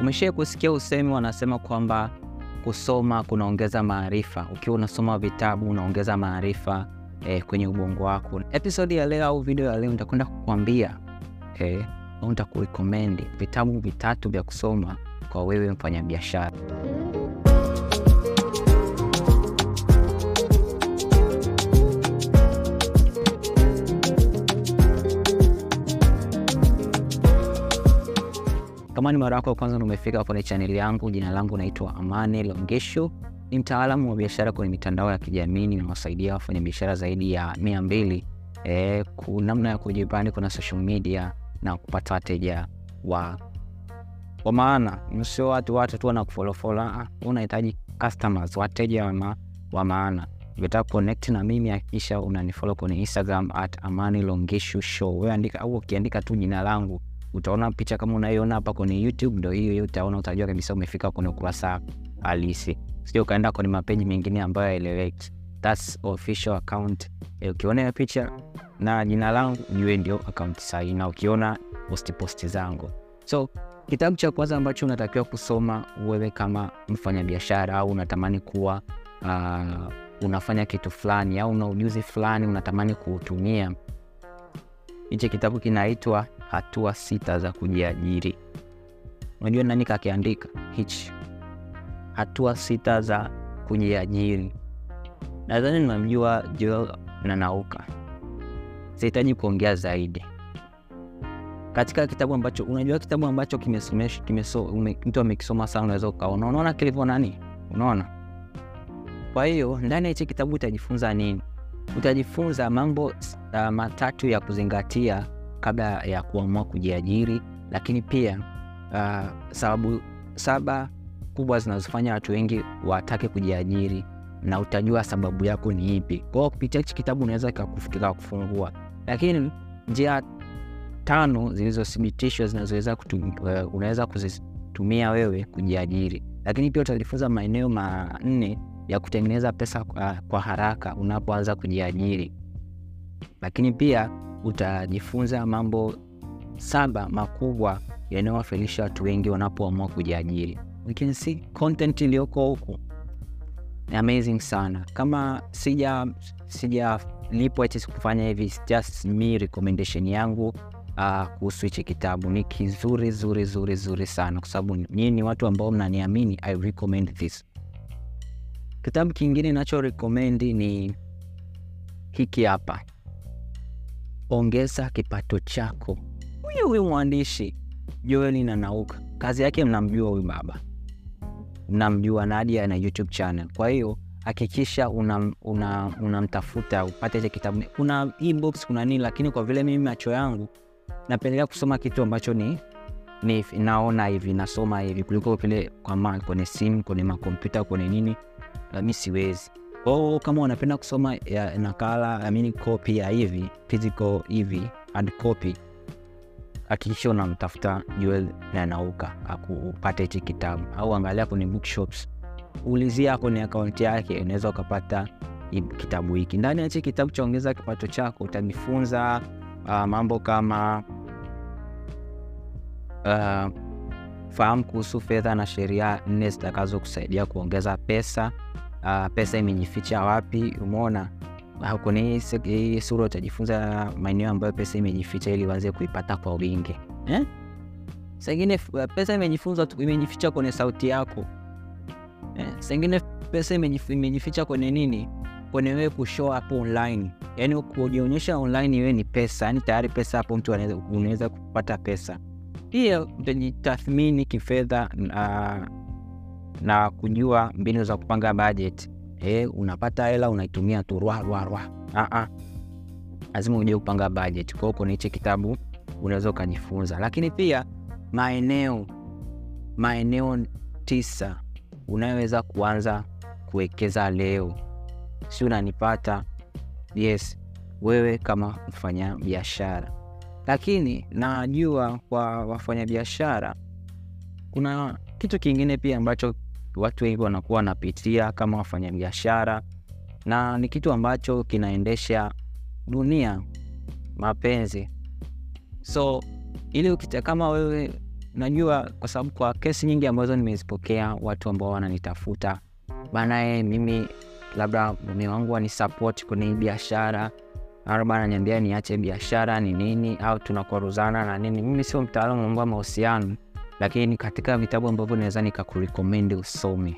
Umeshai kusikia usemi wanasema kwamba kusoma kunaongeza maarifa. Ukiwa unasoma vitabu unaongeza maarifa eh, kwenye ubongo wako. Episodi ya leo au video ya leo nitakwenda kukwambia eh, au nitakurekomendi vitabu vitatu vya kusoma kwa wewe mfanyabiashara. Kama ni mara yako ya kwanza umefika kwenye chaneli yangu, jina langu naitwa Amani Longesho. Ni mtaalamu wa biashara kwenye mitandao ya kijamii. Ninawasaidia wafanyabiashara zaidi ya mia mbili e, namna ya kujipandi kuna social media na kupata wateja wa kwa maana sio watu watu tu wanakufolofolo. Unahitaji customers, wateja wa, wa maana. Ukitaka connect na mimi hakikisha unanifollow kwenye Instagram at Amani Longesho Show. Wewe au ukiandika tu jina langu utaona picha kama unaiona hapa kwenye YouTube, ndio hiyo utaona, utajua kabisa umefika kwenye ukurasa halisi, sio ukaenda kwenye mapeji mengine ambayo haeleweki. That's official account. E, ukiona hiyo picha na jina langu jue ndio account sahihi, na ukiona posti zangu. So kitabu cha kwanza ambacho unatakiwa kusoma wewe kama mfanyabiashara au unatamani kuwa uh, unafanya kitu fulani au una ujuzi fulani unatamani kuutumia, hichi kitabu kinaitwa Hatua Sita za Kujiajiri. Unajua nani kakiandika hichi? Hatua Sita za Kujiajiri. Nadhani ninamjua Joel Nanauka, sihitaji kuongea zaidi katika kitabu ambacho unajua, kitabu ambacho mtu amekisoma sana, unaweza ukaona, unaona kilivyo nani, unaona. Kwa hiyo ndani ya hichi kitabu utajifunza nini? Utajifunza mambo uh, matatu ya kuzingatia kabla ya kuamua kujiajiri, lakini pia uh, sababu saba kubwa zinazofanya watu wengi watake kujiajiri, na utajua sababu yako ni ipi. Kwa kupitia hichi kitabu unaweza kikakufikira kufungua, lakini njia tano zilizothibitishwa zinazoweza uh, unaweza kuzitumia wewe kujiajiri, lakini pia utajifunza maeneo manne ya kutengeneza pesa kwa, kwa haraka unapoanza kujiajiri, lakini pia utajifunza mambo saba makubwa yanayowafilisha watu wengi wanapoamua kujiajiri. We can see content iliyoko huku amazing sana. Kama sija sijalipwa kufanya hivi, just me recommendation yangu uh, kuhusu hichi kitabu ni kizuri zuri zuri zuri sana, kwa sababu nyinyi ni watu ambao mnaniamini. I recommend this. Kitabu kingine nacho recommend ni hiki hapa Ongeza Kipato Chako. Huyu huyu mwandishi Joel Nanauka, kazi yake mnamjua huyu baba, mnamjua Nadia ana YouTube channel. Kwa hiyo hakikisha unamtafuta una, una upate ile kitabu. Kuna e-books kuna nini, lakini kwa vile mimi macho yangu napendelea kusoma kitu ambacho ni, ni naona hivi nasoma hivi kuliko vile kwa kwenye simu kwenye makompyuta kwenye nini, mi siwezi kwao. Kama unapenda kusoma ya nakala amini copy ya hivi physical hivi hard copy, hakikisha unamtafuta Joel Nanauka akupate hichi kitabu, au angalia kwenye bookshops, ulizia kwenye akaunti yake, unaweza ukapata kitabu hiki. Ndani ya hichi kitabu cha Ongeza Kipato Chako utajifunza uh, mambo kama uh, fahamu kuhusu fedha na sheria nne zitakazo kusaidia kuongeza pesa. Uh, pesa imejificha wapi? Umeona kuna hii sura utajifunza maeneo ambayo pesa imejificha ili uanze kuipata kwa wingi eh? Sengine pesa imejifunza imejificha kwenye sauti yako eh? Sengine pesa imejificha kwenye nini? Kwenye wewe kushow hapo online, yani kujionyesha online wewe ni pesa, yani tayari pesa hapo, mtu unaweza kupata pesa. Pia utajitathmini kifedha na, na kujua mbinu za kupanga budget. Eh, unapata hela unaitumia tu rwa rwa rwa. Lazima ujue kupanga budget. Kwa hiyo kuna hichi kitabu unaweza ukajifunza. Lakini pia maeneo maeneo tisa unayoweza kuanza kuwekeza leo. Si unanipata? Yes, wewe kama mfanya biashara. Lakini najua kwa wafanyabiashara kuna kitu kingine pia ambacho watu wengi wanakuwa wanapitia kama wafanyabiashara, na ni kitu ambacho kinaendesha dunia, mapenzi. So ili ukita, kama wewe najua kwa sababu kwa kesi nyingi ambazo nimezipokea watu ambao wananitafuta banaye, mimi labda mume wangu anisapoti kwenye hii biashara bana ananiambia niache biashara ni nini au tunakwaruzana na nini. Mimi sio mtaalamu mambo ya mahusiano lakini katika vitabu ambavyo naweza nikakurekomendi usome.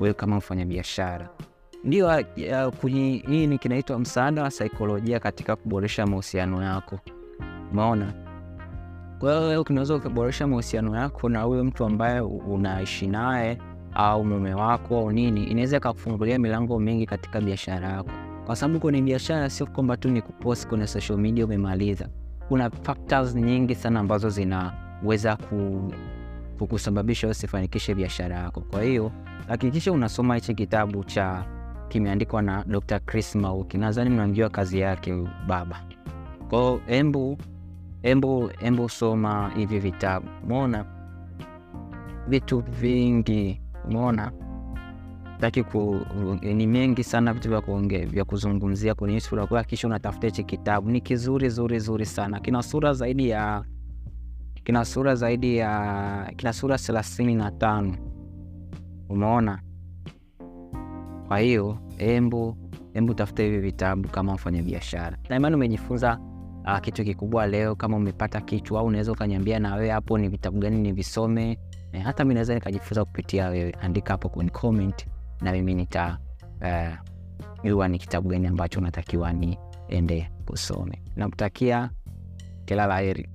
Wewe kama mfanya biashara ndio kwenye hii ni kinaitwa msaada wa saikolojia katika kuboresha mahusiano yako. Umeona? Kwa unaweza ukaboresha mahusiano yako na huyo mtu ambaye unaishi naye au mume wako au nini inaweza ikakufungulia milango mingi katika biashara yako kwa sababu kwenye biashara sio kwamba tu ni kupost kwenye social media umemaliza. Kuna factors nyingi sana ambazo zinaweza ku, kukusababisha usifanikishe biashara yako. Kwa hiyo hakikisha unasoma hichi kitabu cha kimeandikwa na dr chris mauki. Nadhani mnamjua kazi yake baba. Ko embu embu embu soma hivi vitabu. Umeona? Vitu vingi. Umeona taki ku, ni mengi sana vitu vya kuongea vya kuzungumzia kwenye sura. Kwa kisha unatafuta hichi kitabu. Ni kizuri zuri zuri sana. Kina sura zaidi ya kina sura zaidi ya kina sura thelathini na tano. Umeona? Kwa hiyo embu embu tafuta hivi vitabu kama mfanya biashara na umejifunza uh, kitu kikubwa leo kama umepata kichwa au unaweza ukanyambia na wewe hapo ni vitabu gani nivisome. Eh, hata mi naweza nikajifunza kupitia wewe. Andika hapo kwenye comment na mimi nita uh, ni kitabu gani ambacho unatakiwa niende kusome nakutakia kila la heri